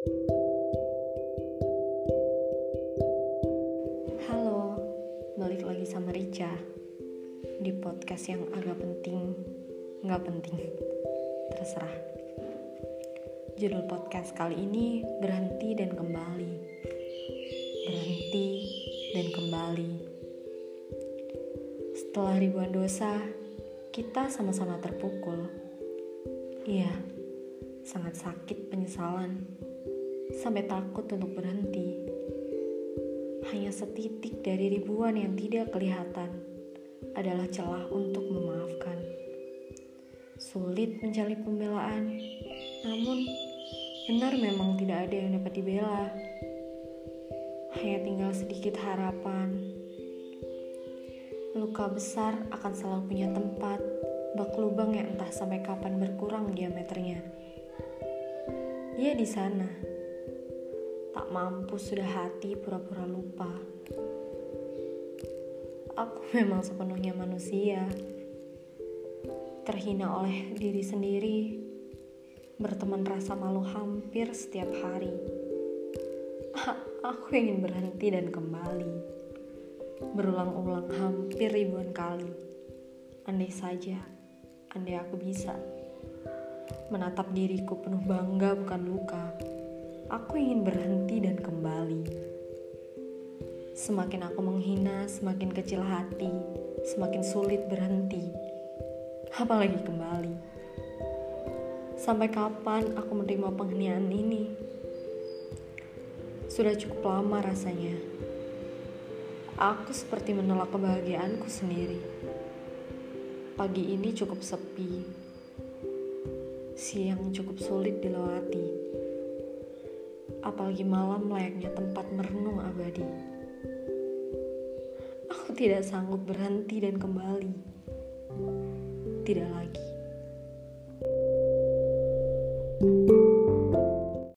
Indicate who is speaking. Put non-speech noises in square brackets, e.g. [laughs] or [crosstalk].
Speaker 1: Halo, balik lagi sama Rica di podcast yang agak penting, nggak penting, terserah. Judul podcast kali ini berhenti dan kembali, berhenti dan kembali. Setelah ribuan dosa, kita sama-sama terpukul. Iya, sangat sakit penyesalan sampai takut untuk berhenti. Hanya setitik dari ribuan yang tidak kelihatan adalah celah untuk memaafkan. Sulit mencari pembelaan, namun benar memang tidak ada yang dapat dibela. Hanya tinggal sedikit harapan. Luka besar akan selalu punya tempat, bak lubang yang entah sampai kapan berkurang diameternya. Dia di sana Mampu sudah hati pura-pura lupa. Aku [laughs] memang sepenuhnya manusia. Terhina oleh diri sendiri. Berteman rasa malu hampir setiap hari. [laughs] Aku ingin berhenti dan kembali. Berulang-ulang hampir ribuan kali. Andai saja, andai aku bisa. Menatap diriku penuh bangga bukan luka aku ingin berhenti dan kembali. Semakin aku menghina, semakin kecil hati, semakin sulit berhenti, apalagi kembali. Sampai kapan aku menerima penghinaan ini? Sudah cukup lama rasanya. Aku seperti menolak kebahagiaanku sendiri. Pagi ini cukup sepi, siang cukup sulit dilewati apalagi malam layaknya tempat merenung abadi. Aku tidak sanggup berhenti dan kembali. Tidak lagi. thank you